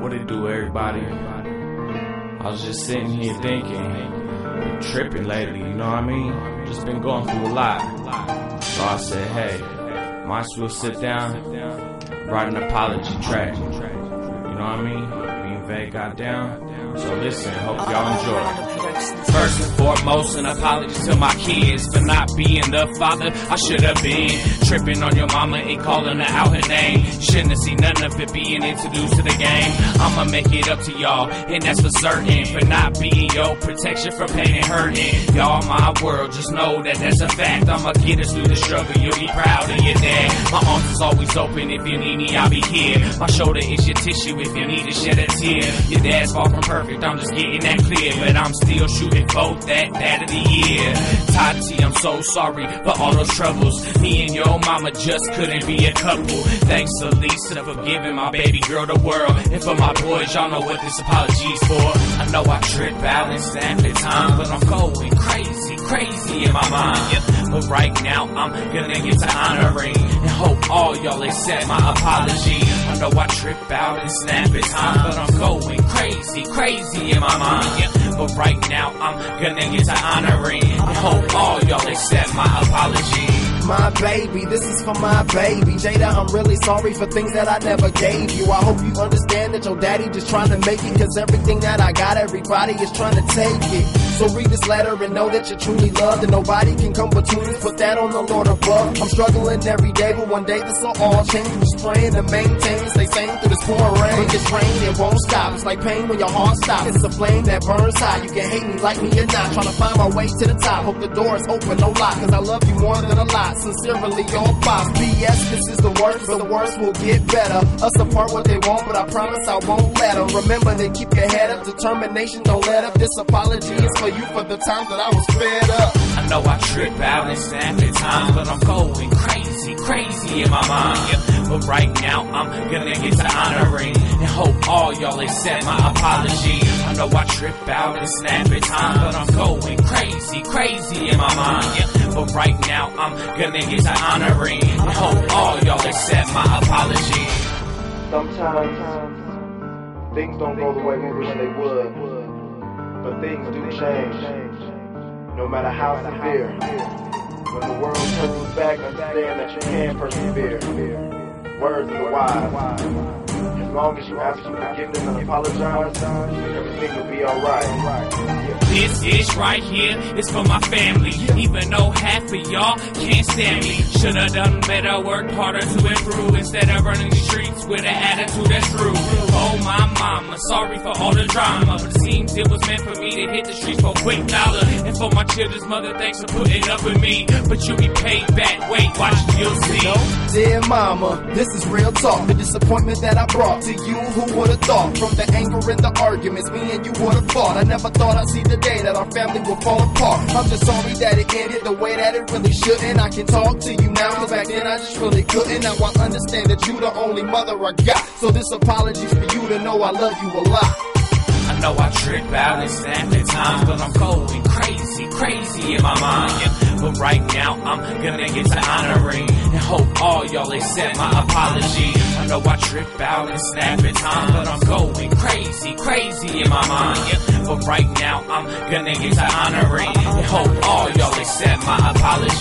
What it do, everybody? I was just sitting here thinking, tripping lately, you know what I mean? Just been going through a lot. So I said, hey, might as well sit down, write an apology track. You know what I mean? And got down. So listen, hope y'all enjoy. First and foremost, an apology to my kids for not being the father I should have been. Tripping on your mama and calling her out her name. Shouldn't have seen none of it being introduced to the game. I'ma make it up to y'all, and that's for certain. For not being your protection from pain and hurting. Y'all, my world, just know that that's a fact. I'ma get us through the struggle, you'll be proud of your dad. My arms is always open, if you need me, I'll be here. My shoulder is your tissue, if you need to shed a tear. Your dad's far from perfect, I'm just getting that clear. But I'm still shooting both that, that of the year. Tati, I'm so sorry for all those troubles. Me and your mama just couldn't be a couple. Thanks to Lisa for giving my baby girl the world. And for my boys, y'all know what this apology's for. I know I trip out and snap at times, but I'm going crazy, crazy in my mind. But right now, I'm gonna get to honoring and hope all y'all accept my apology. I know I trip out and snap at times, but I'm going crazy, crazy in my mind. But right now, I'm gonna get to honoring and hope all y'all accept my apology. my baby. This is for my baby. Jada, I'm really sorry for things that I never gave you. I hope you understand that your daddy just trying to make it. Cause everything that I got, everybody is trying to take it. So read this letter and know that you're truly loved. And nobody can come between us. Put that on the Lord above. I'm struggling every day, but one day this will all change. Just praying to maintain, stay sane through this pouring rain. But this rain, it won't stop. It's like pain when your heart stops. It's a flame that burns high. You can hate me, like me or not. Trying to find my way to the top. Hope the door is open, no lock. Cause I love you more than a lot. Sincerely, your pops. BS, this is the worst, but the worst will get better. Us apart what they want, but I promise I won't let them. Remember to keep your head up, determination, don't let up. This apology is for you for the times that I was fed up. I know I trip out and snap at times, but I'm going crazy, crazy in my mind. But right now, I'm gonna get to honoring and hope all y'all accept my apology. I know I trip out and snap at times, but I'm going crazy, crazy in my mind. But right now, I'm gonna get to honoring and hope all y'all accept my apology. Sometimes things don't go the way we wish they would, but things do change. No matter how severe, when the world turns back, understand that you can persevere. Words of the wise. As long as you ask for forgiveness and apologize, everything will be alright. This dish right here is for my family. Even though half of y'all can't stand me. Should've done better, worked harder to improve instead of running the streets with an attitude that's true. Mama, sorry for all the drama. But it seems it was meant for me to hit the streets for a quick dollar. And for my children's mother, thanks for putting up with me. But you'll be paid back. Wait, watch, you'll see. Dear mama, this is real talk. The disappointment that I brought to you, who would have thought? From the anger and the arguments, me and you would have fought. I never thought I'd see the day that our family would fall apart. I'm just sorry that it ended the way that it really shouldn't. I can talk to you now, cause back then I just really couldn't. Now I understand that you the only mother I got. So this apology's for you to know I love you a lot. I know I trip out and snap at times, but I'm going crazy, crazy in my mind. But right now, I'm gonna get to honoring and hope all y'all accept my apology. I know I trip out and snap at times, but I'm going crazy, crazy in my mind. But right now, I'm gonna get to honoring and hope all y'all accept my apology.